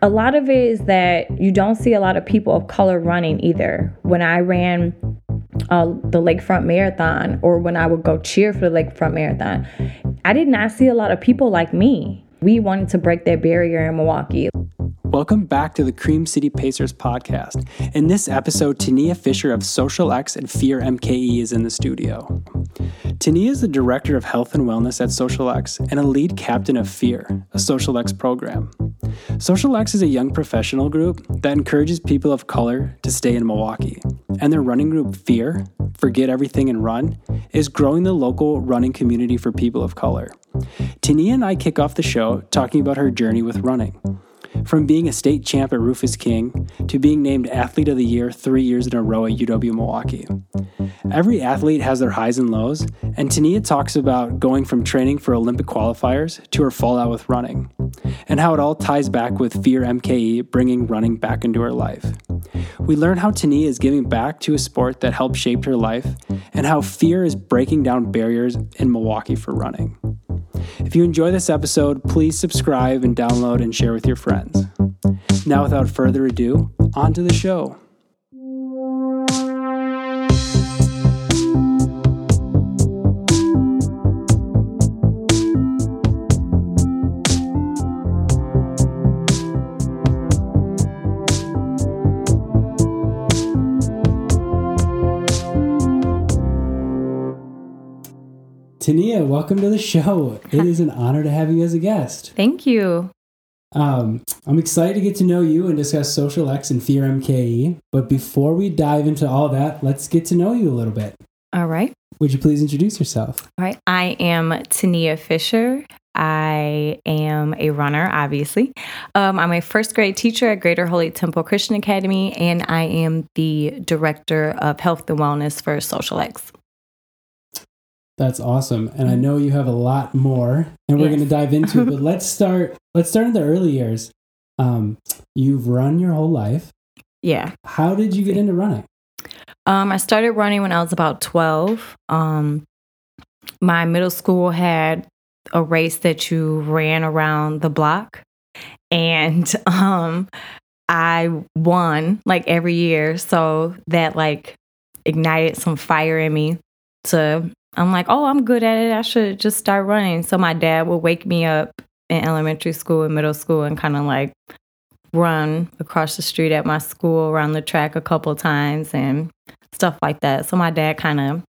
a lot of it is that you don't see a lot of people of color running either. When I ran uh, the Lakefront Marathon or when I would go cheer for the Lakefront Marathon, I did not see a lot of people like me. We wanted to break that barrier in Milwaukee. Welcome back to the Cream City Pacers podcast. In this episode, Tania Fisher of Social X and Fear MKE is in the studio. Tania is the Director of Health and Wellness at Social X and a lead captain of Fear, a Social X program. Social X is a young professional group that encourages people of color to stay in Milwaukee, and their running group Fear, Forget Everything and Run, is growing the local running community for people of color. Tania and I kick off the show talking about her journey with running. From being a state champ at Rufus King to being named Athlete of the Year three years in a row at UW Milwaukee. Every athlete has their highs and lows, and Tania talks about going from training for Olympic qualifiers to her fallout with running, and how it all ties back with Fear MKE bringing running back into her life. We learn how Tania is giving back to a sport that helped shape her life, and how Fear is breaking down barriers in Milwaukee for running. If you enjoy this episode, please subscribe and download and share with your friends. Now, without further ado, on to the show. Welcome to the show. It is an honor to have you as a guest. Thank you. Um, I'm excited to get to know you and discuss Social X and Fear MKE. But before we dive into all that, let's get to know you a little bit. All right. Would you please introduce yourself? All right. I am Tania Fisher. I am a runner, obviously. Um, I'm a first grade teacher at Greater Holy Temple Christian Academy, and I am the director of health and wellness for Social X. That's awesome. And I know you have a lot more and we're yes. going to dive into it, but let's start let's start in the early years. Um you've run your whole life. Yeah. How did you get into running? Um I started running when I was about 12. Um my middle school had a race that you ran around the block and um I won like every year, so that like ignited some fire in me to I'm like, oh, I'm good at it. I should just start running. So my dad would wake me up in elementary school and middle school and kind of like run across the street at my school, around the track a couple times and stuff like that. So my dad kind of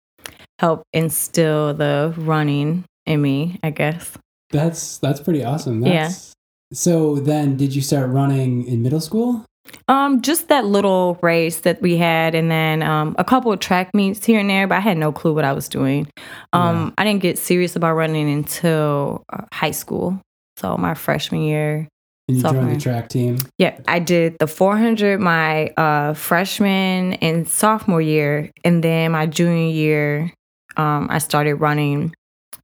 helped instill the running in me, I guess. That's that's pretty awesome. That's, yeah. So then, did you start running in middle school? Um, just that little race that we had, and then um, a couple of track meets here and there, but I had no clue what I was doing. Um, yeah. I didn't get serious about running until uh, high school, so my freshman year. And you joined the track team. Yeah, I did the 400 my uh, freshman and sophomore year, and then my junior year, um, I started running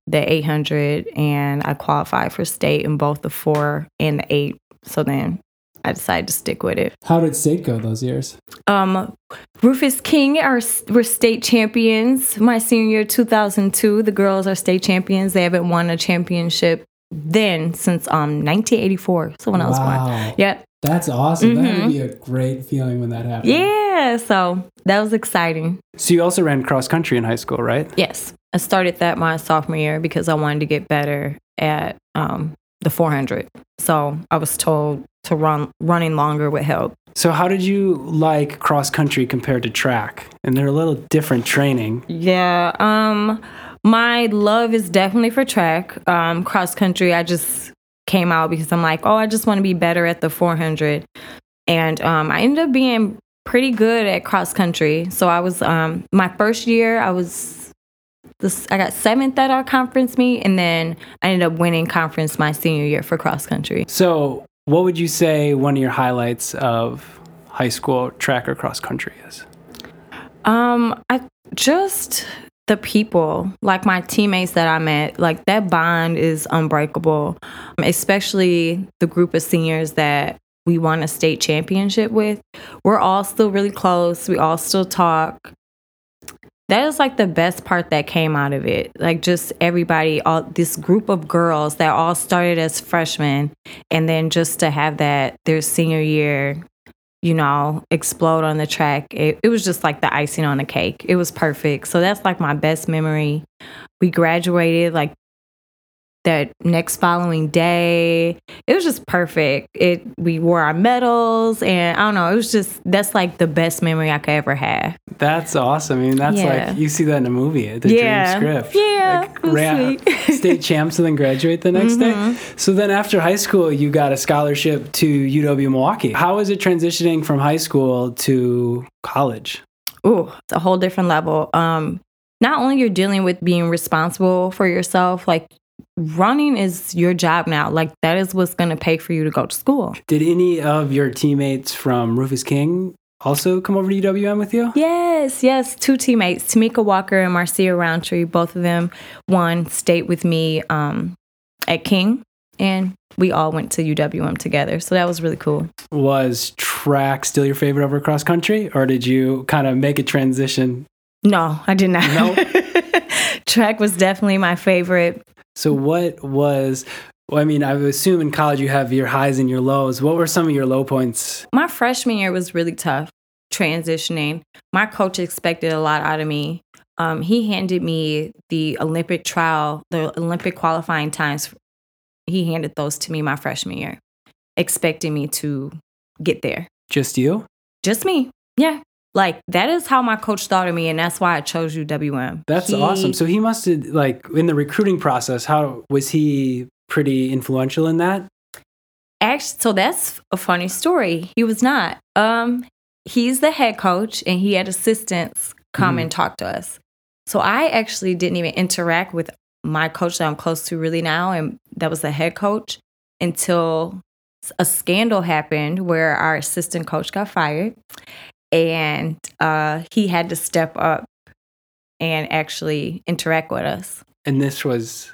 the 800, and I qualified for state in both the four and the eight. So then I decided to stick with it. How did state go those years? Um, Rufus King are were state champions. My senior year, 2002, the girls are state champions. They haven't won a championship then since um 1984. So when wow. I was born. Yeah. That's awesome. Mm-hmm. That would be a great feeling when that happened. Yeah, so that was exciting. So you also ran cross country in high school, right? Yes. I started that my sophomore year because I wanted to get better at um, the 400. So I was told to run running longer would help. So how did you like cross country compared to track? And they're a little different training. Yeah. Um my love is definitely for track. Um cross country I just came out because I'm like, "Oh, I just want to be better at the 400." And um I ended up being pretty good at cross country. So I was um my first year I was this, I got seventh at our conference meet, and then I ended up winning conference my senior year for cross country. So, what would you say one of your highlights of high school track or cross country is? Um, I just the people, like my teammates that I met, like that bond is unbreakable. Especially the group of seniors that we won a state championship with. We're all still really close. We all still talk that is like the best part that came out of it. Like just everybody, all this group of girls that all started as freshmen, and then just to have that their senior year, you know, explode on the track. It, it was just like the icing on the cake. It was perfect. So that's like my best memory. We graduated like that next following day. It was just perfect. It we wore our medals and I don't know, it was just that's like the best memory I could ever have. That's awesome. I mean, that's Yeah. like you see that in a movie, the Yeah. dream script. Yeah, Like, ran-. Mm-hmm. state champs and then graduate the next day. So then after high school, you got a scholarship to UW Milwaukee. How is it transitioning from high school to college? Ooh, it's a whole different level. Um, not only you're dealing with being responsible for yourself, like running is your job now. Like that is what's gonna pay for you to go to school. Did any of your teammates from Rufus King also come over to UWM with you? Yes, yes. Two teammates, Tamika Walker and Marcia Roundtree, both of them won state with me um, at King, and we all went to UWM together. So that was really cool. Was track still your favorite over cross country, or did you kind of make a transition? No, I did not. No? Track was definitely my favorite. So what was? Well, I mean, I would assume in college you have your highs and your lows. What were some of your low points? My freshman year was really tough transitioning. My coach expected a lot out of me. Um, he handed me the Olympic trial, the Olympic qualifying times. He handed those to me my freshman year, expecting me to get there. Just you? Just me. Yeah. Like that is how my coach thought of me, and that's why I chose UWM. That's He- awesome. So he must have like in the recruiting process. How was he pretty influential in that? actually so that's a funny story he was not um he's the head coach and he had assistants come Mhm. and talk to us so i actually didn't even interact with my coach that i'm close to really now and that was the head coach until a scandal happened where our assistant coach got fired and uh he had to step up and actually interact with us And this was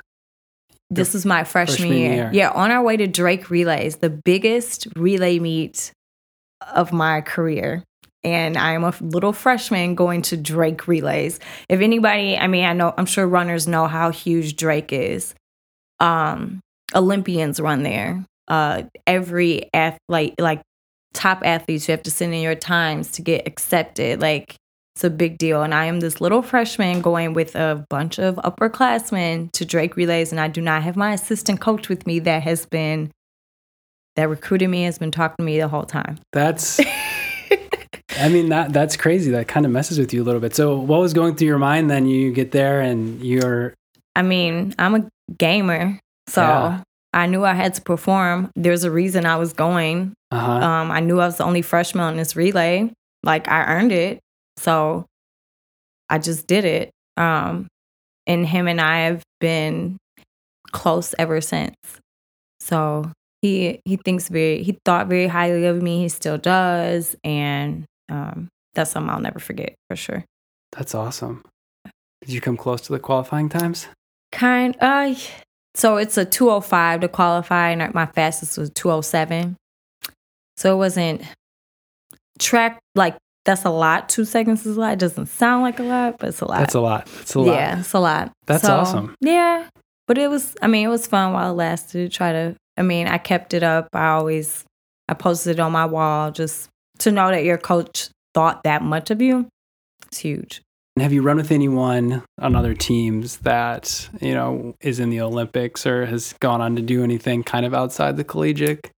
this was my freshman, freshman year. year. Yeah, on our way to Drake Relays, the biggest relay meet of my career. And I'm a little freshman going to Drake Relays. If anybody, I mean, I know, I'm sure runners know how huge Drake is. Um, Olympians run there. Uh, every athlete, like top athletes, you have to send in your times to get accepted. Like, it's a big deal. And I am this little freshman going with a bunch of upperclassmen to Drake Relays, and I do not have my assistant coach with me that has been that recruited me has been talking to me the whole time. that's. I mean that that's crazy. That kind of messes with you a little bit. So what was going through your mind then? You get there and you're I mean, I'm a gamer, so Yeah. I knew I had to perform. There's a reason I was going. Uh huh. Um, I knew I was the only freshman on this relay. Like I earned it, so I just did it. Um, and him and I have been close ever since. So he he thinks very he thought very highly of me. He still does, and um, that's something I'll never forget for sure. That's awesome. Did you come close to the qualifying times? Kind uh so it's a 205 to qualify and my fastest was 207. So it wasn't track like that's a lot. 2 seconds is a lot. It doesn't sound like a lot, but it's a lot. That's a lot. That's a lot. Yeah, it's a lot. That's So, awesome. Yeah. But it was I mean, it was fun while it lasted. Try to I mean, I kept it up. I always I posted it on my wall just to know that your coach thought that much of you. It's huge. And have you run with anyone on other teams that, you know, is in the Olympics or has gone on to do anything kind of outside the collegiate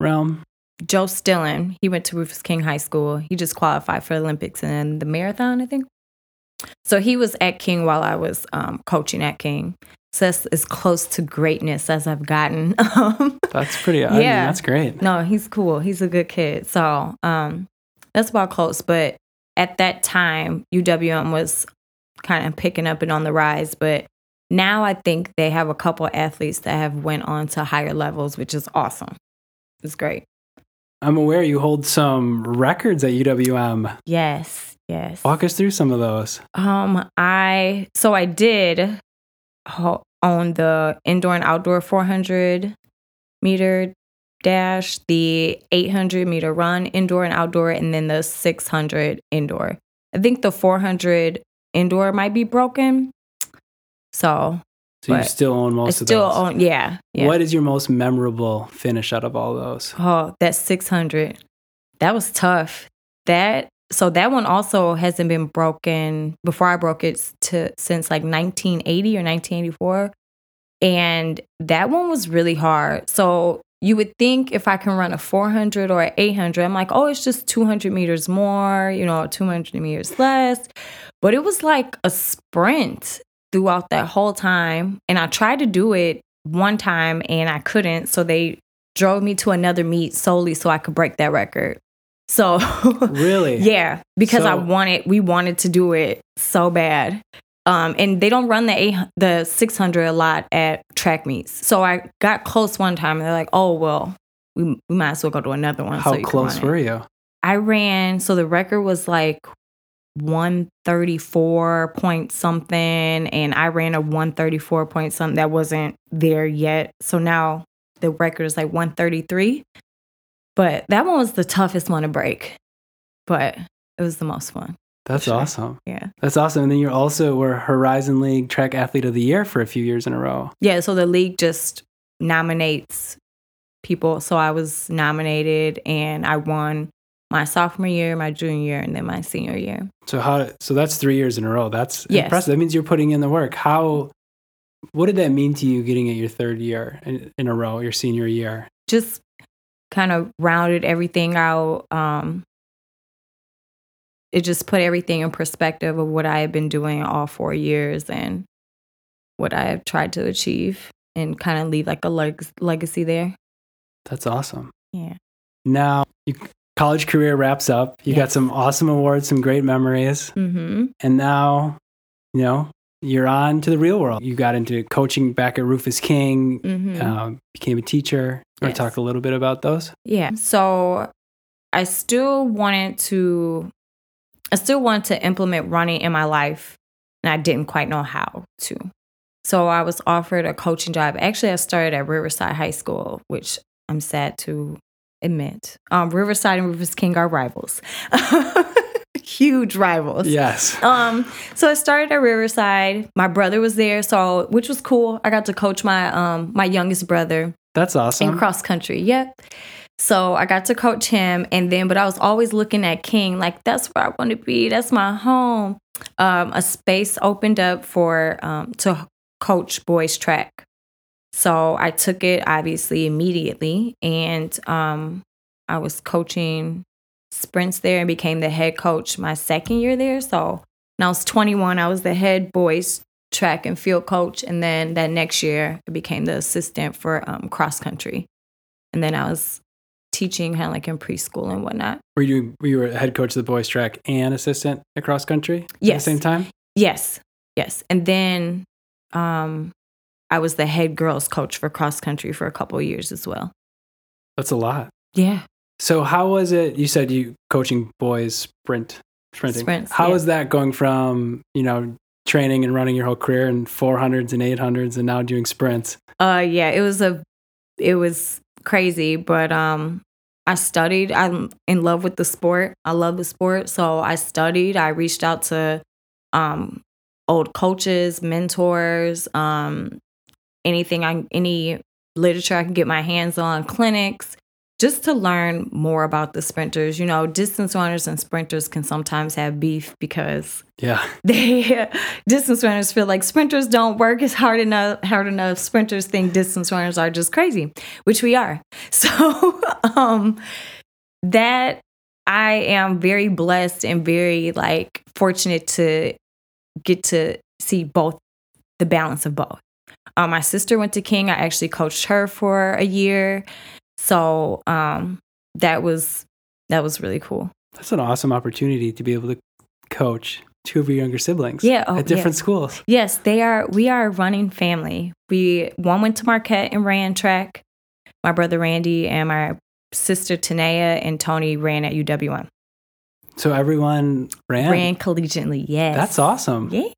realm? Joe Stilin, he went to Rufus King High School. He just qualified for Olympics and the marathon, I think. So he was at King while I was um, coaching at King. So that's as close to greatness as I've gotten. Um, That's pretty, I mean, Yeah. that's great. no, he's cool. He's a good kid. So um, that's about close. But at that time, UWM was kind of picking up and on the rise. But now I think they have a couple athletes that have went on to higher levels, which is awesome. It's great. I'm aware you hold some records at UWM. Yes, yes. Walk us through some of those. Um, I so I did ho- own the indoor and outdoor 400 meter dash, the 800 meter run, indoor and outdoor, and then the 600 indoor. I think the 400 indoor might be broken. So So you still own I most of still those. own, yeah, yeah. What is your most memorable finish out of all those? Oh, that 600. That was tough. That so that one also hasn't been broken before I broke it to since like 1980 or 1984. And that one was really hard. So you would think if I can run a 400 or an 800, I'm like, oh, it's just 200 meters more, you know, 200 meters less. But it was like a sprint throughout that whole time. And I tried to do it one time and I couldn't. So they drove me to another meet solely so I could break that record. So Really? yeah, because I wanted we wanted to do it so bad. Um, and they don't run the eight, the 600 a lot at track meets. So I got close one time and they're like, "Oh, well, we, we might as well go to another one." How so close run it." were you? I ran, so the record was like 134 point something, and I ran a 134 point something that wasn't there yet. So now the record is like 133. But that one was the toughest one to break, but it was the most fun. That's Sure. awesome. Yeah. That's awesome. And then you also were Horizon League Track Athlete of the Year for a few years in a row. Yeah. So the league just nominates people. So I was nominated and I won my sophomore year, my junior year, and then my senior year. So how? So that's three years in a row. That's Yes. impressive. That means you're putting in the work. How? What did that mean to you getting at your third year in, in a row, your senior year? just kind of rounded everything out. Um, it just put everything in perspective of what I had been doing all four years and what I have tried to achieve and kind of leave like a leg- legacy there. That's awesome. Yeah. Now, you, college career wraps up. You got some awesome awards, some great memories, Mm-hmm. and now, you know, you're on to the real world. You got into coaching back at Rufus King, Mm-hmm. um, became a teacher. You want Yes. to talk a little bit about those? Yeah. So I still wanted to I still wanted to implement running in my life and I didn't quite know how to. So I was offered a coaching job. Actually, I started at Riverside High School, which I'm sad to admit. Um, Riverside and Rufus King are rivals. Huge rivals. Yes. Um, so I started at Riverside. My brother was there, so which was cool. I got to coach my um my youngest brother That's awesome. in cross country. Yep. So I got to coach him, and then, but I was always looking at King, like that's where I want to be. That's my home. Um, a space opened up for um, to coach boys track. So I took it obviously immediately, and um, I was coaching sprints there and became the head coach my second year there. So when I was 21, I was the head boys track and field coach, and then that next year I became the assistant for um, cross country, and then I was teaching kind of like in preschool and whatnot. Were you were you a head coach of the boys track and assistant at cross country Yes. at the same time? Yes, yes, and then um, I was the head girls coach for cross country for a couple of years as well. That's a lot. Yeah, So how was it? You said you coaching boys sprint sprinting. Sprints, how yeah. was that going from you know training and running your whole career in 400s and 800s and now doing sprints? Uh yeah, it was a it was crazy, but um I studied. I'm in love with the sport. I love the sport, so I studied. I reached out to um old coaches, mentors, um anything I any literature I can get my hands on, clinics, just to learn more about the sprinters. You know, distance runners and sprinters can sometimes have beef because Yeah. they distance runners feel like sprinters don't work as hard enough hard enough sprinters think distance runners are just crazy which we are so um that i am very blessed and very like fortunate to get to see both the balance of both um, my sister went to king i actually coached her for a year so um that was that was really cool That's an awesome opportunity to be able to coach two of your younger siblings. Yeah, oh, at different schools. Yes, they are. We are a running family. We one went to Marquette and ran track. My brother Randy and my sister Tanea and Tony ran at UWM. So everyone ran. Ran collegiately. Yes, That's awesome. Yeah.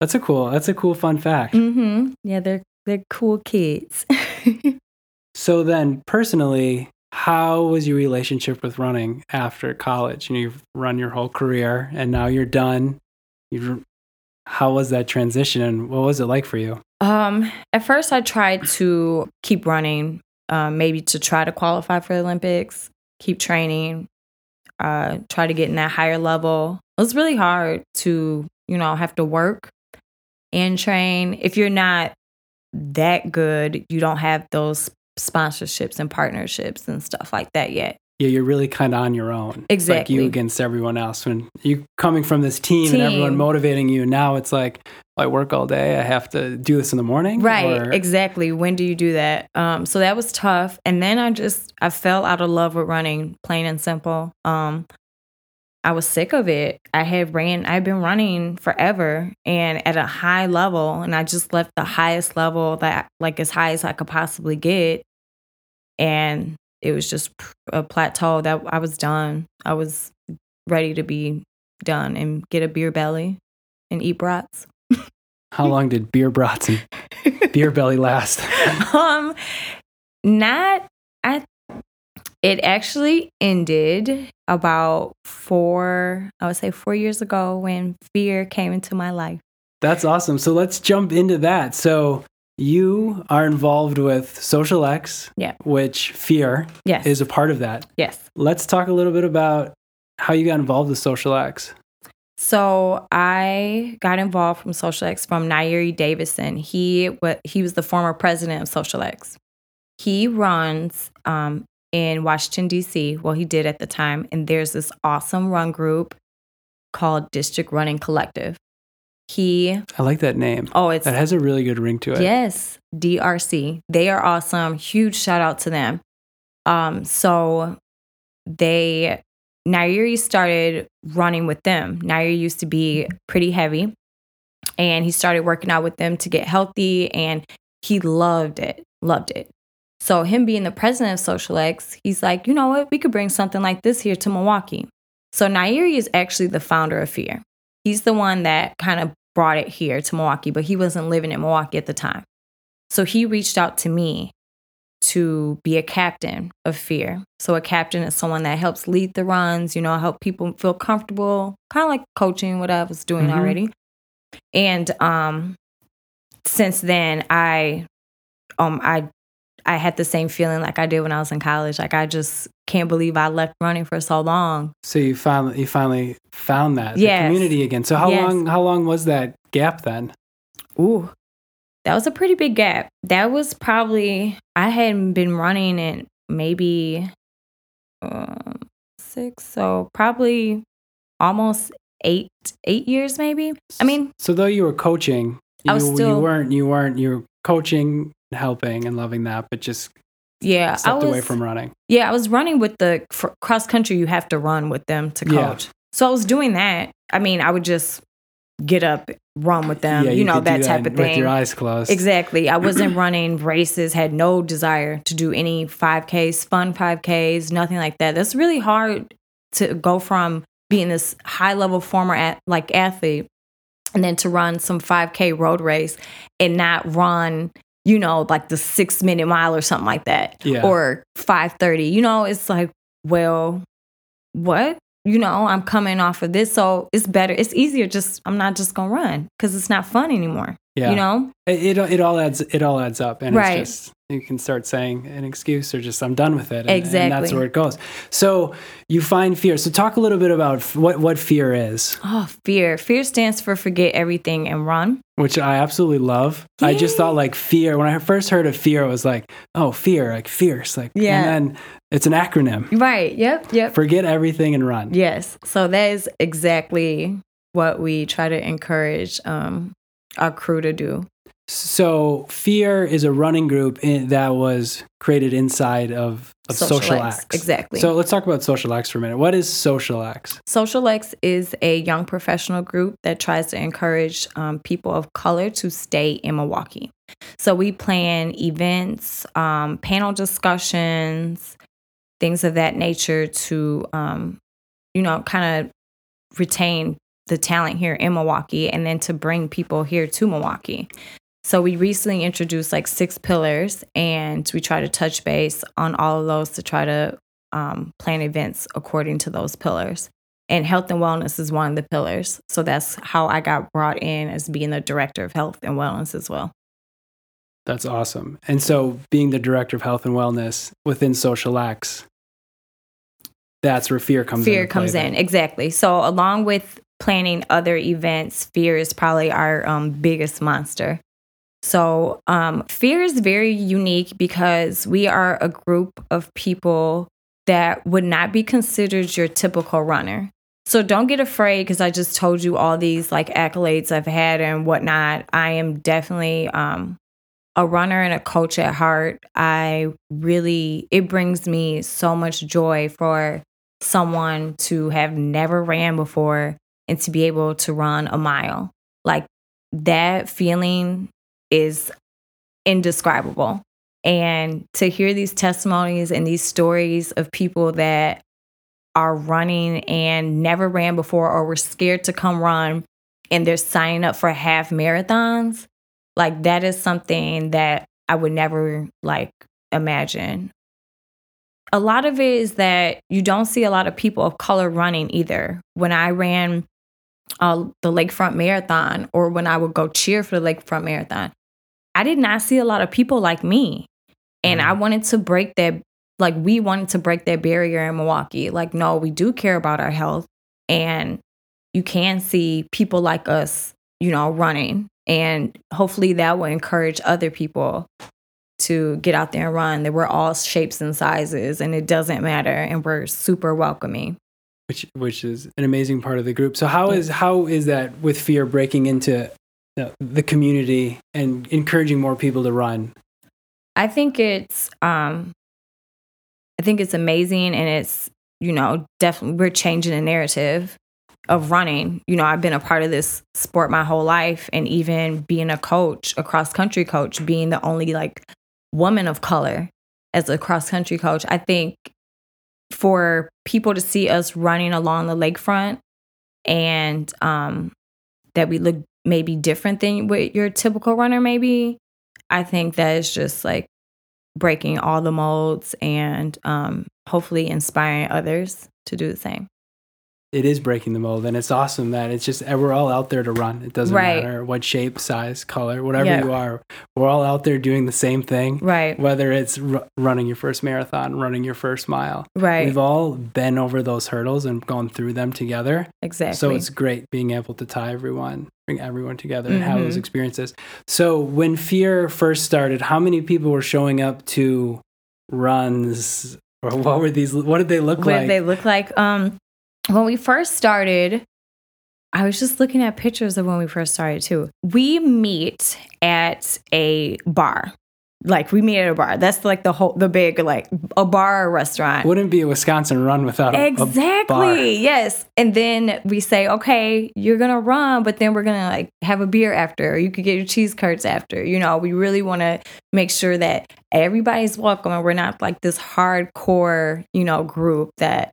That's a cool. That's a cool fun fact. Mm-hmm. Yeah, they're they're cool kids. So then, personally, how was your relationship with running after college? You know, you've run your whole career and now you're done. You've, how was that transition and what was it like for you? Um, at first, I tried to keep running, um, maybe to try to qualify for the Olympics, keep training, uh, try to get in that higher level. It was really hard to, you know, have to work and train. If you're not that good, you don't have those sponsorships and partnerships and stuff like that yet. Yeah, you're really kind of on your own. Exactly. Like you against everyone else. When you coming from this team, team, and everyone motivating you, now it's like I work all day. I have to do this in the morning. Right. Or... Exactly. When do you do that? Um, so that was tough. And then I just I fell out of love with running, plain and simple. Um, I was sick of it. I had ran, I've been running forever and at a high level, and I just left the highest level that, like, as high as I could possibly get. And it was just a plateau that I was done. I was ready to be done and get a beer belly and eat brats. How long did beer brats and beer belly last? um, not I it actually ended about four, I would say four years ago when fear came into my life. That's awesome. So let's jump into that. So you are involved with Social X, yeah. which fear yes. is a part of that. Yes. Let's talk a little bit about how you got involved with Social X. So I got involved from Social X from Nairi Davison. He he was the former president of Social X. He runs um, in Washington, D.C. Well, he did at the time. And there's this awesome run group called District Running Collective. He. I like that name. Oh, it's. That has a really good ring to it. Yes. DRC. They are awesome. Huge shout out to them. Um, so they. Nairi started running with them. Nairi used to be pretty heavy and he started working out with them to get healthy and he loved it. Loved it. So, him being the president of Social X, he's like, you know what? We could bring something like this here to Milwaukee. So, Nairi is actually the founder of Fear. He's the one that kind of brought it here to Milwaukee, but he wasn't living in Milwaukee at the time. So, he reached out to me to be a captain of Fear. So, a captain is someone that helps lead the runs, you know, help people feel comfortable, kind of like coaching, what I was doing mm-hmm. already. And um, since then, I um, I I had the same feeling like I did when I was in college. Like I just can't believe I left running for so long. So you finally you finally found that yes. community again. So how yes. long how long was that gap then? Ooh, that was a pretty big gap. That was probably I hadn't been running in maybe um, six, so probably almost eight eight years maybe. I mean, so though you were coaching, you, I was still, you weren't you weren't you were coaching helping and loving that, but just yeah, stepped was, away from running. Yeah, I was running with the cross country. You have to run with them to coach. Yeah. So I was doing that. I mean, I would just get up, run with them, yeah, you, you know, that type that of thing. With your eyes closed. Exactly. I wasn't running races, had no desire to do any 5Ks, fun 5Ks, nothing like that. That's really hard to go from being this high level former at, like athlete and then to run some 5K road race and not run you know, like the six minute mile or something like that. Yeah. Or 530. You know, it's like, well, what? You know, I'm coming off of this. So it's better. It's easier just, I'm not just going to run because it's not fun anymore. Yeah. You know? It, it, it all adds, it all adds up. And right. it's just, you can start saying an excuse or just I'm done with it. And, exactly. And that's where it goes. So you find fear. So talk a little bit about what, what fear is. Oh, fear. Fear stands for forget everything and run. Which I absolutely love. Yay. I just thought like fear. When I first heard of fear, I was like, oh, fear, like fierce. Like, yeah. And then it's an acronym. Right. Yep. Yep. Forget everything and run. Yes. So that is exactly what we try to encourage um, our crew to do. So, Fear is a running group in, that was created inside of, of Social, Social X. X. Exactly. So, let's talk about Social X for a minute. What is Social X? Social X is a young professional group that tries to encourage um, people of color to stay in Milwaukee. So, we plan events, um, panel discussions, things of that nature to, um, you know, kind of retain the talent here in Milwaukee and then to bring people here to Milwaukee. So we recently introduced like six pillars, and we try to touch base on all of those to try to um, plan events according to those pillars. And health and wellness is one of the pillars. So that's how I got brought in as being the director of health and wellness as well. That's awesome. And so, being the director of health and wellness within Social X, that's where fear comes fear in. Fear comes in exactly. So, along with planning other events, fear is probably our um, biggest monster. So, um, fear is very unique because we are a group of people that would not be considered your typical runner. So don't get afraid because I just told you all these like accolades I've had and whatnot. I am definitely um, a runner and a coach at heart. I really, it brings me so much joy for someone to have never ran before and to be able to run a mile. Like that feeling is indescribable. And to hear these testimonies and these stories of people that are running and never ran before or were scared to come run and they're signing up for half marathons, like that is something that I would never like imagine. A lot of it is that you don't see a lot of people of color running either. When I ran uh, the Lakefront Marathon or when I would go cheer for the Lakefront Marathon, I did not see a lot of people like me. And I mm. wanted to break that, like, we wanted to break that barrier in Milwaukee. Like, no, we do care about our health. And you can see people like us, you know, running. And hopefully that will encourage other people to get out there and run. That we're all shapes and sizes and it doesn't matter. And we're super welcoming. Which, which is an amazing part of the group. So how is how is that with fear breaking into the, the community and encouraging more people to run? I think it's um I think it's amazing and it's, you know, definitely we're changing the narrative of running. You know, I've been a part of this sport my whole life and even being a coach, a cross country coach, being the only like woman of color as a cross country coach. I think for people to see us running along the lakefront and um that we look maybe different than what your typical runner maybe I think that is just like breaking all the molds and um, hopefully inspiring others to do the same. It is breaking the mold, and it's awesome that it's just we're all out there to run. It doesn't Right. matter what shape, size, color, whatever Yeah. you are. We're all out there doing the same thing. Right. Whether it's r- running your first marathon, running your first mile, Right. we've all been over those hurdles and gone through them together. exactly. So it's great being able to tie everyone, bring everyone together and have those Mhm. experiences. So when Fear first started, how many people were showing up to runs or what were these what did they look like? what like? they look like. Um, when we first started, I was just looking at pictures of when we first started too. We meet at a bar. Like we meet at a bar. That's like the whole the big like a bar or restaurant. Wouldn't be a Wisconsin run without a, a bar. Exactly. Yes. And then we say, okay, you're gonna run, but then we're gonna like have a beer after, or you could get your cheese curds after. You know, we really want to make sure that everybody's welcome, and we're not like this hardcore, you know, group that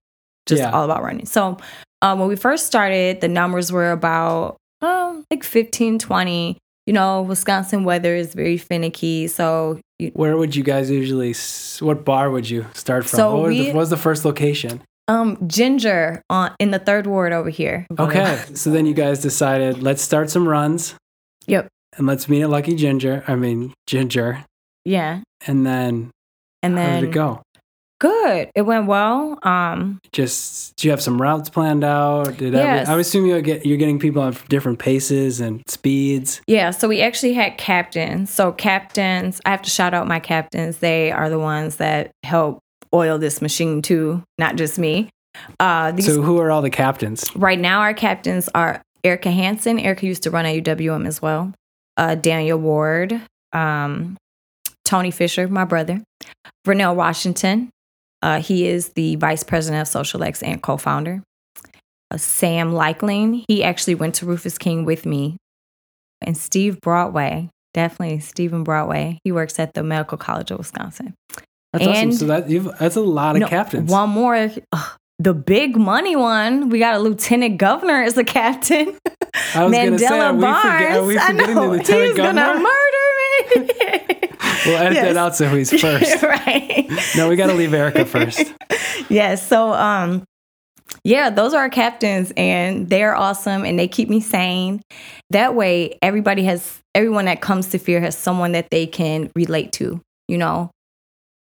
just Yeah. all about running. So um, when we first started, the numbers were about um, like 15, 20. You know, Wisconsin weather is very finicky, so you, Where would you guys usually? What bar would you start from? So what, was we- the, what was the first location? um, Ginger on in the third ward over here. Okay, so then you guys decided let's start some runs Yep. and let's meet at Lucky Ginger. I mean Ginger, Yeah. and then And then. how did it go? Good. It went well. Um Just do you have some routes planned out? Did Yes. every, I assume you get you're getting people on different paces and speeds. yeah, so we actually had captains. So captains, I have to shout out my captains. They are the ones that help oil this machine too, not just me. Uh these So who are all the captains? right now our captains are Erica Hansen. Erica used to run at UWM as well. Uh Daniel Ward, um Tony Fisher, my brother. Vernell Washington. Uh, he is the vice president of Social X and co-founder. Uh, Sam Likling. He actually went to Rufus King with me. And Steve Broadway. Definitely Stephen Broadway. He works at the Medical College of Wisconsin. That's awesome. So that you've that's a lot of No, captains. One more. ugh, the big money one. We got a lieutenant governor as a captain. I was say, Mandela we Barnes. forget- I know. He's gonna murder we'll edit Yes. that out so he's first. right. No, we got to leave Erica first. yes. So, um, yeah, those are our captains, and they're awesome, and they keep me sane. That way, everybody has everyone that comes to fear has someone that they can relate to. You know,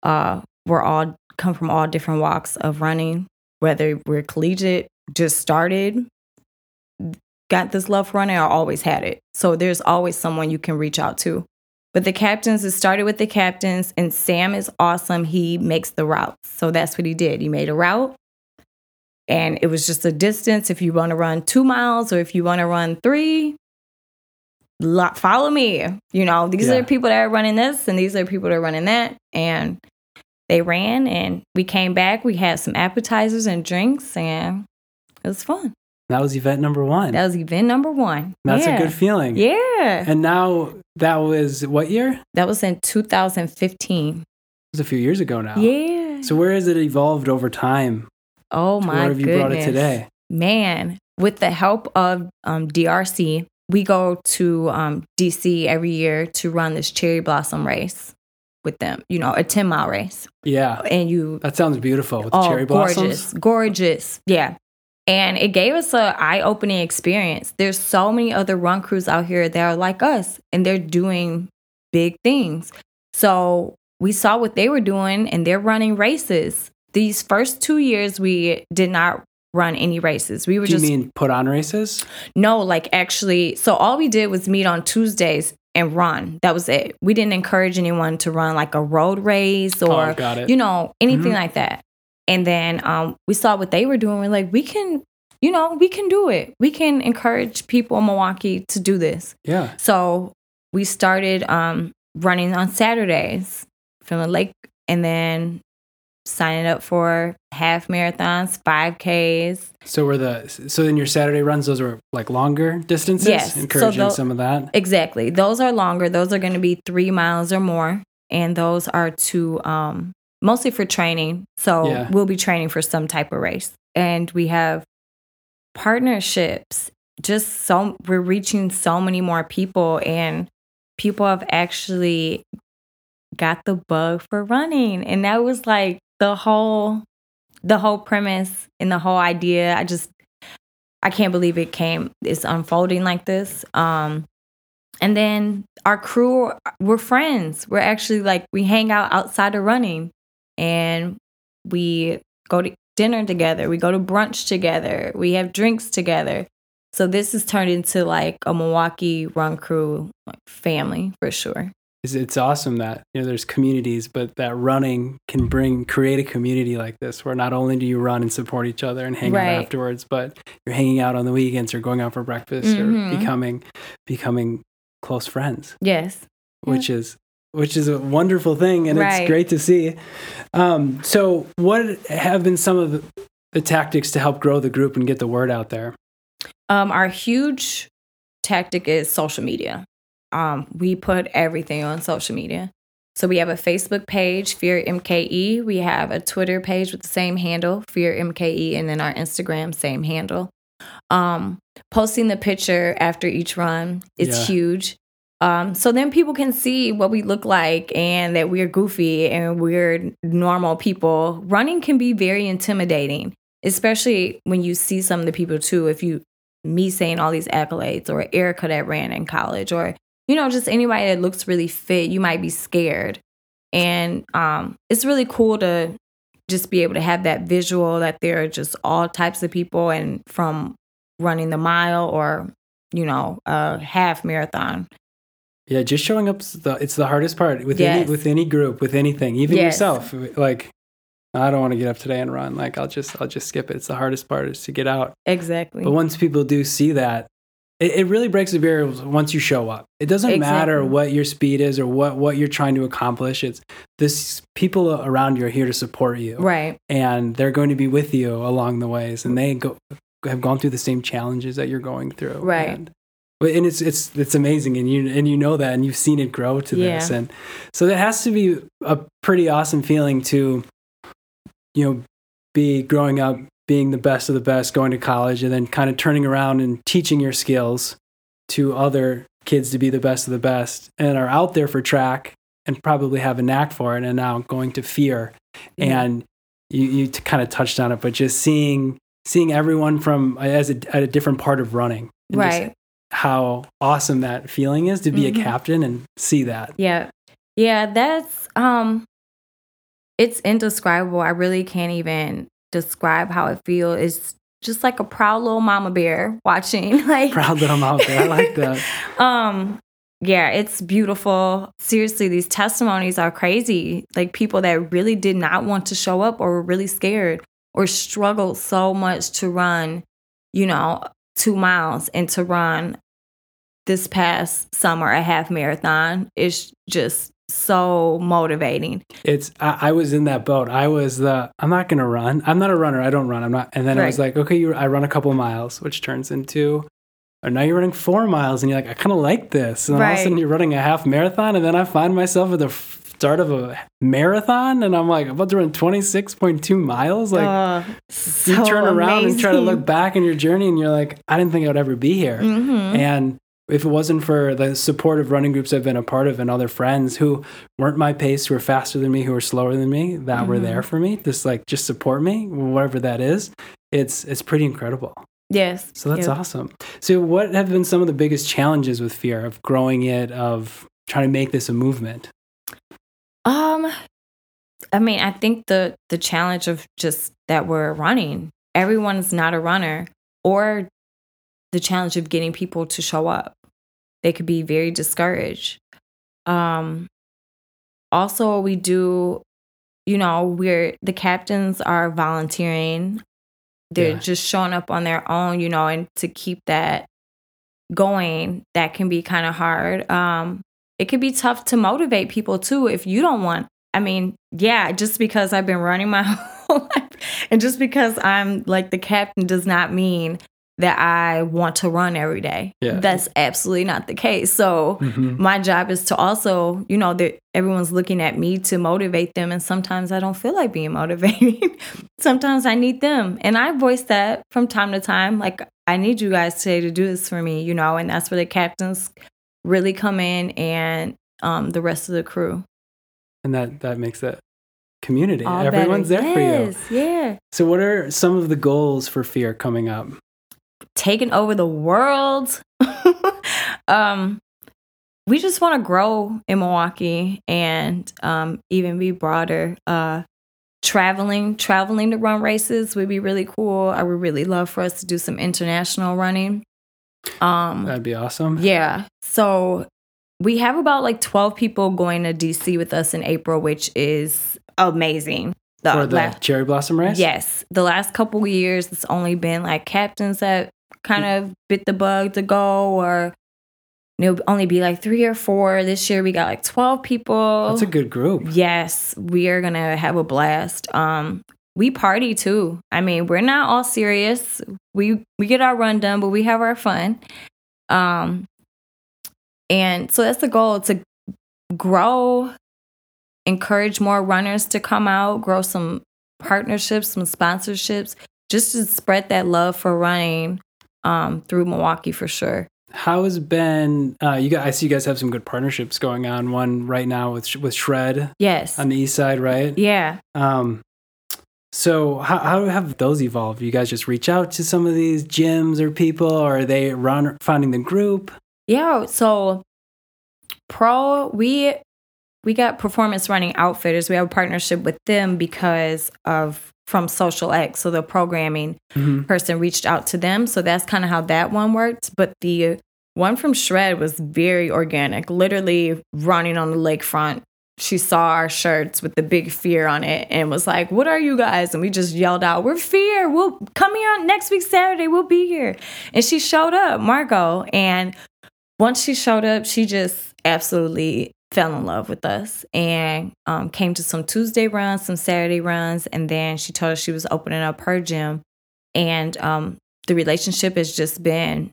uh, we're all come from all different walks of running, whether we're collegiate, just started, got this love for running, or always had it. So there's always someone you can reach out to. But the captains, it started with the captains, and Sam is awesome. He makes the routes. So that's what he did. He made a route, and it was just a distance. If you want to run two miles or if you want to run three, follow me. You know, these Yeah. are the people that are running this, and these are the people that are running that. And they ran, and we came back. We had some appetizers and drinks, and it was fun. That was event number one. That was event number one. That's yeah. a good feeling. Yeah. And now that was what year? That was in 2015. It was a few years ago now. Yeah. So where has it evolved over time? oh my where have you goodness. brought it today? Man, with the help of um, DRC, we go to um, DC every year to run this cherry blossom race with them. You know, a 10 mile race. Yeah. And you That sounds beautiful with oh, cherry blossoms. gorgeous, gorgeous. Yeah. And it gave us an eye-opening experience. There's so many other run crews out here that are like us and they're doing big things. So we saw what they were doing and they're running races. These first two years we did not run any races. We were Do you just mean put on races? no, like actually, so all we did was meet on Tuesdays and run. That was it. We didn't encourage anyone to run like a road race or oh, got it. you know, anything Mhm. like that. And then um, we saw what they were doing. We're like, we can, you know, we can do it. We can encourage people in Milwaukee to do this. yeah. So we started um, running on Saturdays from the lake and then signing up for half marathons, 5Ks. So were the so in your Saturday runs those were like longer distances? Yes. So Encouraging some of that. Exactly. Those are longer. Those are going to be three miles or more. And those are to um, mostly for training. So Yeah. we'll be training for some type of race. And we have partnerships. Just so we're reaching so many more people, and people have actually got the bug for running. And that was like the whole the whole premise and the whole idea. I just I can't believe it came it's unfolding like this. Um and then our crew we're friends. We're actually like we hang out outside of running and we go to dinner together. We go to brunch together. We have drinks together. So this has turned into like a Milwaukee run crew like family for sure. It's, it's awesome that you know there's communities, but that running can bring create a community like this where not only do you run and support each other and hang Right. out afterwards, but you're hanging out on the weekends or going out for breakfast Mhm. or becoming becoming close friends, Yes. which is which is a wonderful thing and Right. it's great to see. Um, so, what have been some of the, tactics to help grow the group and get the word out there? Um, our huge tactic is social media. Um, we put everything on social media. So we have a Facebook page, Fear MKE. We have a Twitter page with the same handle, Fear MKE, and then our Instagram, same handle. Um, posting the picture after each run is Yeah. huge. Um, so then people can see what we look like and that we're goofy and we're normal people. Running can be very intimidating, especially when you see some of the people too. If you me saying all these accolades or Erica that ran in college or you know just anybody that looks really fit, you might be scared. And um, it's really cool to just be able to have that visual that there are just all types of people and from running the mile or you know a half marathon Yeah, just showing up the, it's the hardest part with Yes. any with any group, with anything, even Yes. yourself. Like I don't want to get up today and run. Like I'll just I'll just skip it. It's the hardest part is to get out. exactly But once people do see that, it, it really breaks the barrier once you show up. It doesn't matter what your speed is or what what you're trying to accomplish. It's this people around you are here to support you, right and they're going to be with you along the ways, and they go have gone through the same challenges that you're going through, Right. And, and it's it's it's amazing, and you and you know that, and you've seen it grow to this, Yeah. and so that has to be a pretty awesome feeling to, you know, be growing up, being the best of the best, going to college, and then kind of turning around and teaching your skills to other kids to be the best of the best and are out there for track and probably have a knack for it and now going to fear Yeah. and you, you t- kind of touched on it but just seeing seeing everyone from uh, as a, at a different part of running Right. How awesome that feeling is to be Mhm. a captain and see that Yeah. Yeah, that's um it's indescribable. I really can't even describe how it feels. It's just like a proud little mama bear watching like proud i'm out there i like that um yeah, it's beautiful. Seriously, these testimonies are crazy. Like people that really did not want to show up or were really scared or struggled so much to run, you know, two miles and to run this past summer a half marathon is just so motivating. it's I, I was in that boat. I was the i'm not gonna run. I'm not a runner. I don't run. I'm not and then i was like okay you, i run a couple miles which turns into or now you're running four miles and you're like i kind of like this. And then all of a sudden you're running a half marathon and then i find myself at the start of a marathon and i'm like i'm about to run 26.2 miles like Uh, you turn around and try to look back in your journey and you're like i didn't think i would ever be here hmm and if it wasn't for the supportive running groups I've been a part of and other friends who weren't my pace, who were faster than me, who were slower than me, that were Mhm. there for me, just like just support me, whatever that is, it's it's pretty incredible. Yes. So that's yeah. awesome. So what have been some of the biggest challenges with fear of growing it, of trying to make this a movement? Um, I mean, I think the the challenge of just that we're running. Everyone's not a runner, or the challenge of getting people to show up. They could be very discouraged. Um, also, we do, you know, we're the captains are volunteering. They're Yeah. just showing up on their own, you know, and to keep that going, that can be kind of hard. Um, it could be tough to motivate people too if you don't want. I mean, yeah, just because I've been running my whole life and just because I'm like the captain does not mean that I want to run every day. Yeah. That's absolutely not the case. So, Mhm. my job is to also, you know, that everyone's looking at me to motivate them. And sometimes I don't feel like being motivated. sometimes I need them. And I voice that from time to time. Like, I need you guys today to do this for me, you know, and that's where the captains really come in and um, the rest of the crew. And that that makes that community. All Everyone's better. there for you. Yeah. So what are some of the goals for fear coming up? taking over the world. um, we just want to grow in Milwaukee and um, even be broader. Uh, traveling, traveling to run races would be really cool. I would really love for us to do some international running. Um, That'd be awesome. yeah. So we have about like 12 people going to DC with us in April, which is amazing. The For the cherry blossom race? Yes. The last couple of years, it's only been like captains that kind of bit the bug to go, or it'll only be like three or four. This year, we got like 12 people. That's a good group. Yes, we are going to have a blast. Um, we party too. I mean, we're not all serious. We we get our run done, but we have our fun. Um, and so that's the goal to grow, encourage more runners to come out, grow some partnerships, some sponsorships, just to spread that love for running um, through Milwaukee for sure. How has been? Uh, you guys, I see you guys have some good partnerships going on. One right now with with Shred Yes. on the east side, right? yeah. Um, so how how have those evolved? You guys just reach out to some of these gyms or people, or are they run finding the group? Yeah, so Pro, we we got performance running outfitters. We have a partnership with them because of from Social X. So the programming Mhm. person reached out to them. So that's kind of how that one worked. But the one from Shred was very organic, literally running on the lakefront. She saw our shirts with the big fear on it and was like, What are you guys? And we just yelled out, We're fear. We'll come here on next week, Saturday. We'll be here. And she showed up, Margot. And once she showed up, she just absolutely fell in love with us and um, came to some Tuesday runs, some Saturday runs, and then she told us she was opening up her gym. And um, the relationship has just been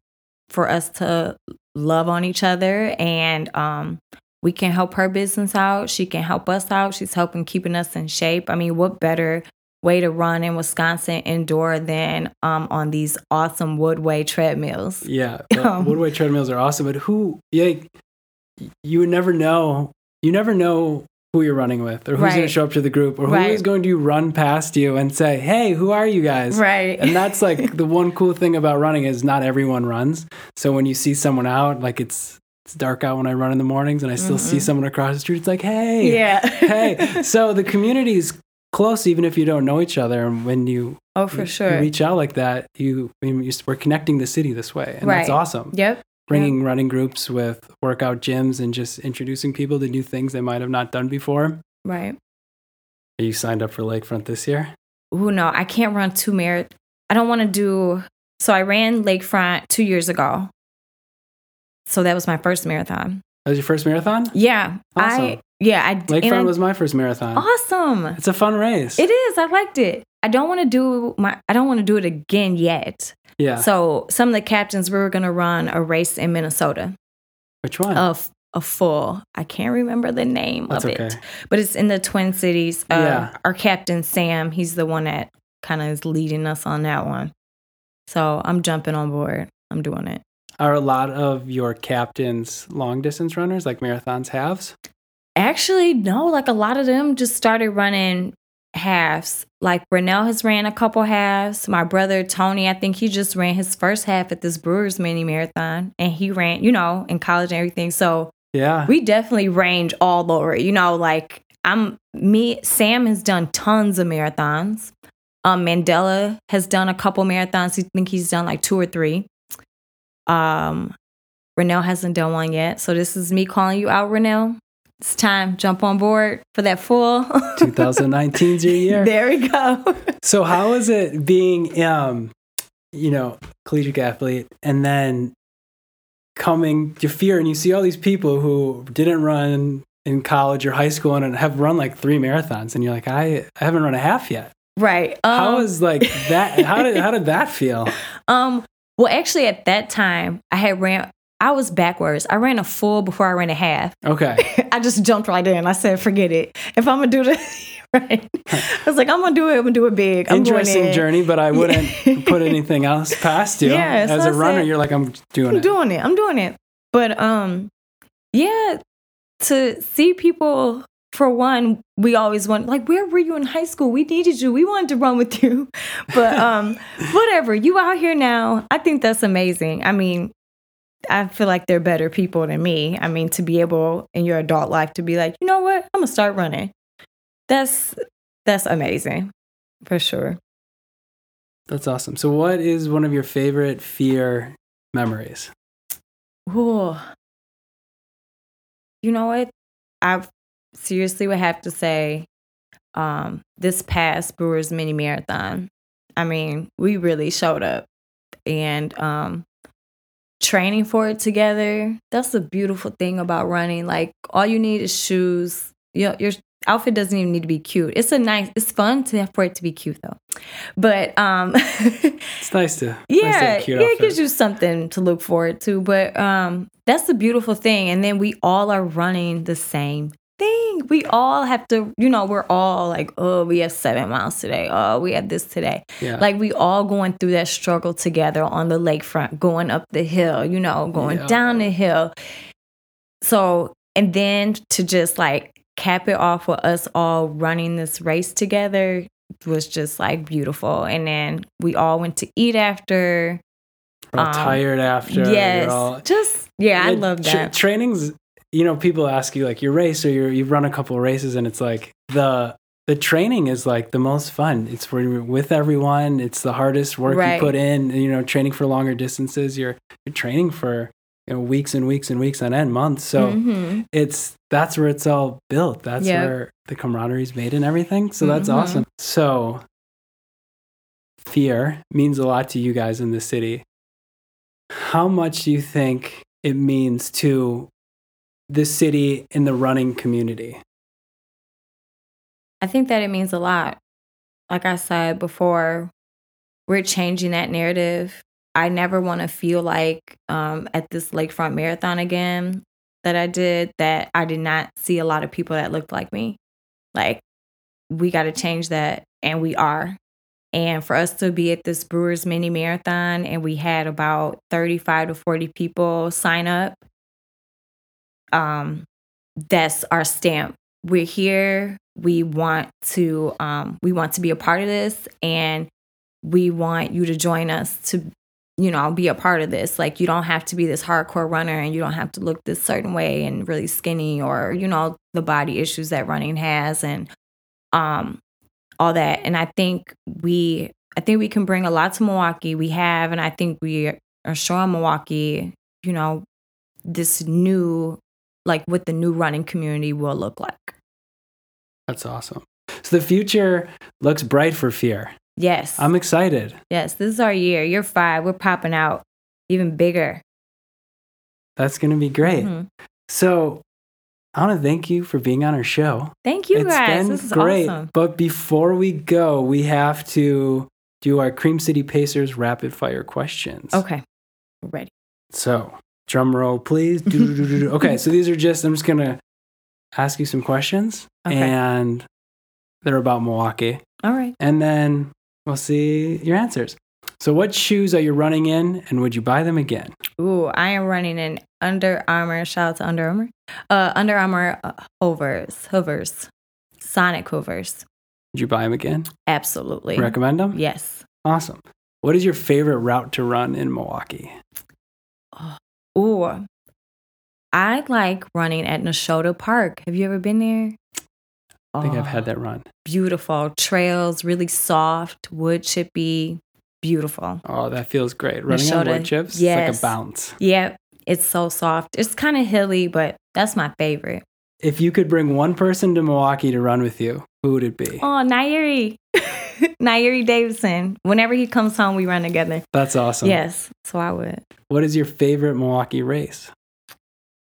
for us to love on each other and um, we can help her business out. She can help us out. She's helping keeping us in shape. I mean, what better way to run in Wisconsin indoor than um, on these awesome Woodway treadmills. Yeah, Um, Woodway treadmills are awesome, but who? Yeah, you would never know. You never know who you're running with, or who's going to show up to the group, or who Right. is going to run past you and say, "Hey, who are you guys?" Right. And that's like the one cool thing about running is not everyone runs. So when you see someone out, like it's it's dark out when I run in the mornings, and I still see mm-hmm. someone across the street. It's like, hey, yeah. hey. So the community's close, even if you don't know each other. And when you oh, for you sure. reach out like that, you, you we're connecting the city this way, and that's awesome. Yep. Bringing running groups with workout gyms and just introducing people to new things they might have not done before. Right. Are you signed up for Lakefront this year? Ooh, no, I can't run two marathons. I don't want to do. So I ran Lakefront two years ago. So that was my first marathon. That was your first marathon? Yeah. I Awesome. yeah, I and I- Lakefront was my first marathon. awesome. It's a fun race. It is. I liked it. I don't want to do my I don't want to do it again yet. yeah. So some of the captains we were gonna run a race in Minnesota. Which one? Of a full. I can't remember the name That's of okay. it. But it's in the Twin Cities. Uh, Yeah. Our captain Sam, he's the one that kind of is leading us on that one. So I'm jumping on board. I'm doing it. Are a lot of your captains long distance runners, like marathons halves? Actually, no. Like a lot of them just started running halves. Like Brunel has ran a couple halves. My brother Tony, I think he just ran his first half at this Brewers mini marathon, and he ran, you know, in college and everything. So Yeah. we definitely range all over. You know, like I'm me. Sam has done tons of marathons. Um, Mandela has done a couple marathons. I think he's done like two or three. Um, Renell hasn't done one yet, so this is me calling you out, Renell. It's time. Jump on board for that full. 2019's your year. there we go. So how is it being, um, you know, collegiate athlete, and then coming to fear, and you see all these people who didn't run in college or high school and have run like three marathons, and you're like, I, I haven't run a half yet. right. Um, How is like that? How did how did that feel? Um, well, actually, at that time, I had ran. I was backwards. I ran a full before I ran a half. Okay, I just jumped right in. I said, "Forget it. If I'm gonna do this, right." I was like, "I'm gonna do it. I'm gonna do it big." I'm interesting in. journey, but I wouldn't put anything else past you. Yeah, so As I a runner, said- you're like, I'm doing it. I'm it. doing it. I'm doing it. But um, yeah, to see people. For one, we always want like, where were you in high school? We needed you. We wanted to run with you. But um, whatever. You out here now. I think that's amazing. I mean, I feel like they're better people than me. I mean, to be able in your adult life to be like, you know what, I'm gonna start running. That's that's amazing, for sure. That's awesome. So, what is one of your favorite fear memories? Ooh. You know what? I seriously would have to say um, this past Brewers mini marathon. I mean, we really showed up and um, training for it together. That's the beautiful thing about running. Like, all you need is shoes. You know, your outfit doesn't even need to be cute. It's a nice, it's fun to for it to be cute though. But um, It's nice to nice to yeah, have cute yeah, it gives you something to look forward to. But um, that's the beautiful thing. And then we all are running the same thing. We all have to, you know, we're all like, oh, we have seven miles today. Oh, we have this today. yeah. Like we all going through that struggle together on the lakefront, going up the hill, you know, going Yeah. down the hill. So, and then to just like cap it off with us all running this race together was just like beautiful. And then we all went to eat after. We're all um, tired after. yes. all- just, yeah, I Yeah, love tra- that. training's, you know, people ask you like your race or you're, you've run a couple of races and it's like the, the training is like the most fun. It's where you're with everyone. It's the hardest work Right. you put in. You know, training for longer distances. You're you're training for you know weeks and weeks and weeks on end, months. So Mhm. it's that's where it's all built. That's Yep. where the camaraderie is made and everything. So that's Mhm. awesome. So fear means a lot to you guys in the city. How much do you think it means to the city and the running community? I think that it means a lot. Like I said before, we're changing that narrative. I never want to feel like um, at this lakefront marathon again that I did that I did not see a lot of people that looked like me. Like we got to change that, and we are. And for us to be at this Brewers mini marathon, and we had about 35 to 40 people sign up, um, that's our stamp. We're here. We want to um, we want to be a part of this, and we want you to join us to you know be a part of this. Like you don't have to be this hardcore runner, and you don't have to look this certain way and really skinny, or you know the body issues that running has, and um, all that. And I think we I think we can bring a lot to Milwaukee. We have, and I think we are showing Milwaukee, you know, this new like what the new running community will look like. That's awesome. So the future looks bright for Fear. Yes. I'm excited. Yes, this is our year. You're five. We're popping out even bigger. That's going to be great. Mhm. So I want to thank you for being on our show. Thank you It's guys. been This is great. awesome. But before we go, we have to do our Cream City Pacers rapid fire questions. Okay. Ready. So, drum roll, please. Okay, so these are just, I'm just going to ask you some questions, Okay. and they're about Milwaukee. All right. And then we'll see your answers. So, what shoes are you running in, and would you buy them again? Ooh, I am running in Under Armour. Shout out to Under Armour. Uh, Under Armour uh, Hovers. Hovers. Sonic Hovers. Would you buy them again? Absolutely. Recommend them? Yes. Awesome. What is your favorite route to run in Milwaukee? Ooh. I like running at Nashotah Park. Have you ever been there? I think I've Oh, had that run. Beautiful trails, really soft, wood chippy, beautiful. Oh, that feels great. Running on wood chips, it's like a bounce. Yeah, it's so soft. It's kind of hilly, but that's my favorite. If you could bring one person to Milwaukee to run with you, who would it be? Oh, Nairi. Nairi Davidson. Whenever he comes home, we run together. That's awesome. Yes, so I would. What is your favorite Milwaukee race?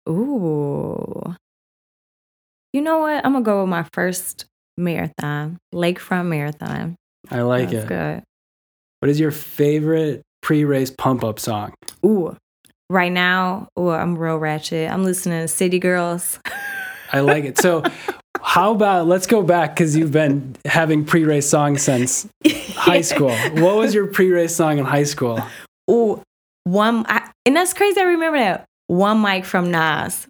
Ooh. You know what? I'm going to go with my first marathon, Lakefront Marathon. I like That's it. good. What is your favorite pre-race pump-up song? Ooh. Right now, ooh, I'm real ratchet. I'm listening to City Girls. I like it. So, how about let's go back because you've been having pre-race songs since high school. What was your pre-race song in high school? Ooh, one, I, and that's crazy. I remember that one mic from Nas.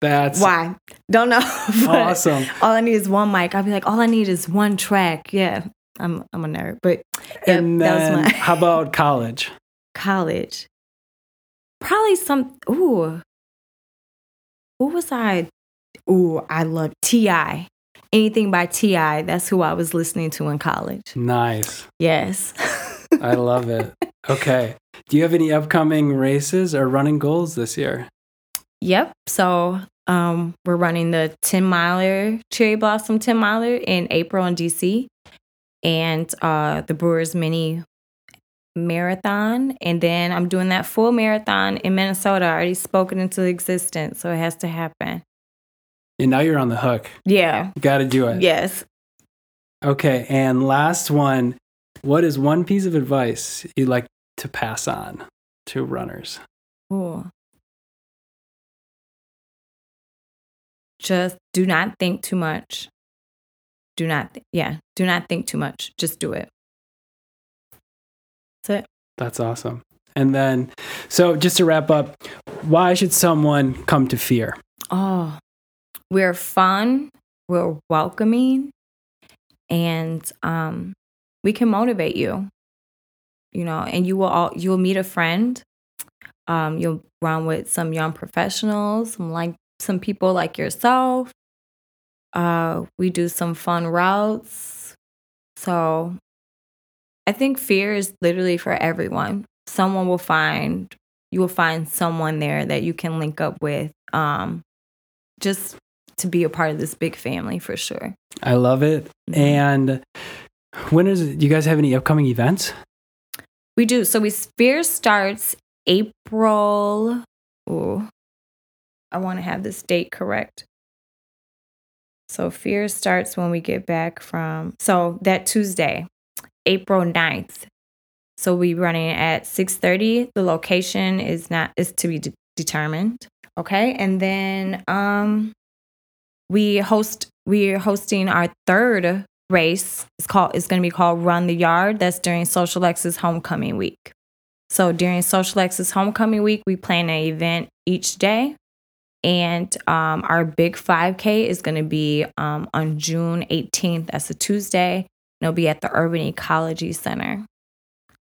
That's Why? Don't know. awesome. All I need is one mic. I'll be like, all I need is one track. Yeah, I'm I'm a nerd, but yeah, and then, my how about college? college. Probably some. Ooh, who was I? Ooh, I love Ti. Anything by Ti. That's who I was listening to in college. Nice. Yes. I love it. Okay. Do you have any upcoming races or running goals this year? Yep. So um, we're running the 10 miler, Cherry Blossom 10 miler in April in DC and uh, the Brewers Mini Marathon. And then I'm doing that full marathon in Minnesota. I already spoken into existence. So it has to happen. And now you're on the hook. Yeah. You got to do it. Yes. Okay. And last one What is one piece of advice you'd like to pass on to runners? Ooh. Just do not think too much. Do not, th- yeah, do not think too much. Just do it. That's it. That's awesome. And then, so just to wrap up, why should someone come to fear? Oh, we're fun, we're welcoming, and um, we can motivate you. You know, and you will all you'll meet a friend. Um, you'll run with some young professionals, some like some people like yourself. Uh, we do some fun routes. So I think fear is literally for everyone. Someone will find you will find someone there that you can link up with. Um, just to be a part of this big family for sure. I love it. Mhm. And when is it? Do you guys have any upcoming events? We do. So we Fear starts April. Ooh, I want to have this date correct. So Fear starts when we get back from so that Tuesday, April 9th. So we running at 6:30. The location is not is to be de- determined. Okay? And then um we host we're hosting our third race It's called it's going to be called Run the Yard. That's during Social X's homecoming week. So during Social X's homecoming week, we plan an event each day. And um, our big 5K is going to be um, on June 18th. That's a Tuesday. And it'll be at the Urban Ecology Center.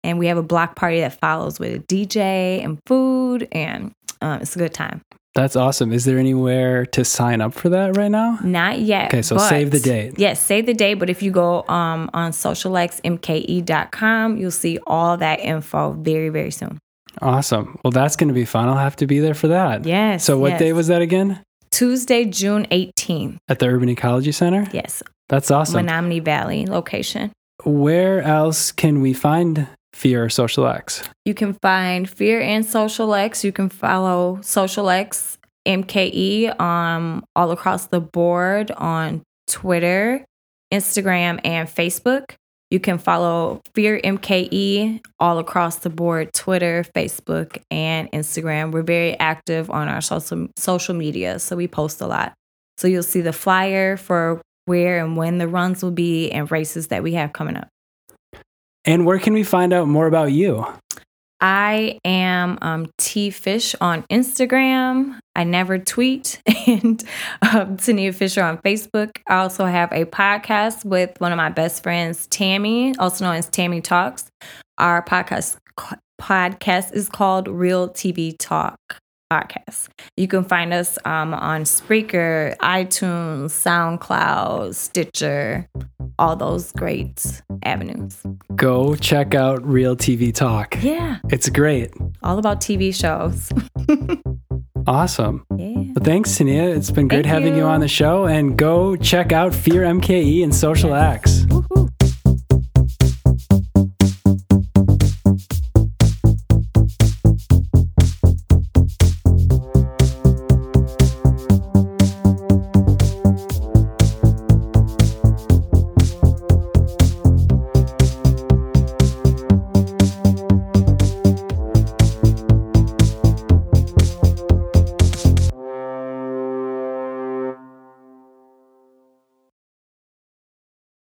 And we have a block party that follows with a DJ and food, and uh, it's a good time. That's awesome. Is there anywhere to sign up for that right now? Not yet. Okay, so but- save the date. Yes, save the date. But if you go um, on socialxmke.com, you'll see all that info very, very soon. Awesome. Well, that's going to be fun. I'll have to be there for that. Yes. So, what yes. day was that again? Tuesday, June 18th. At the Urban Ecology Center? Yes. That's awesome. Menominee Valley location. Where else can we find Fear Social X? You can find Fear and Social X. You can follow Social X MKE um, all across the board on Twitter, Instagram, and Facebook. You can follow Fear MKE all across the board Twitter, Facebook, and Instagram. We're very active on our social, social media, so we post a lot. So you'll see the flyer for where and when the runs will be and races that we have coming up. And where can we find out more about you? I am um, T Fish on Instagram. I never tweet, and um, Tania Fisher on Facebook. I also have a podcast with one of my best friends, Tammy, also known as Tammy Talks. Our podcast podcast is called Real TV Talk Podcast. You can find us um, on Spreaker, iTunes, SoundCloud, Stitcher, all those great avenues. Go check out Real TV Talk. Yeah, It's great. all about TV shows. Awesome. yeah. Well, thanks, Tania. It's been great Thank having you you. on the show. And go check out Fear MKE and Social X. Woohoo.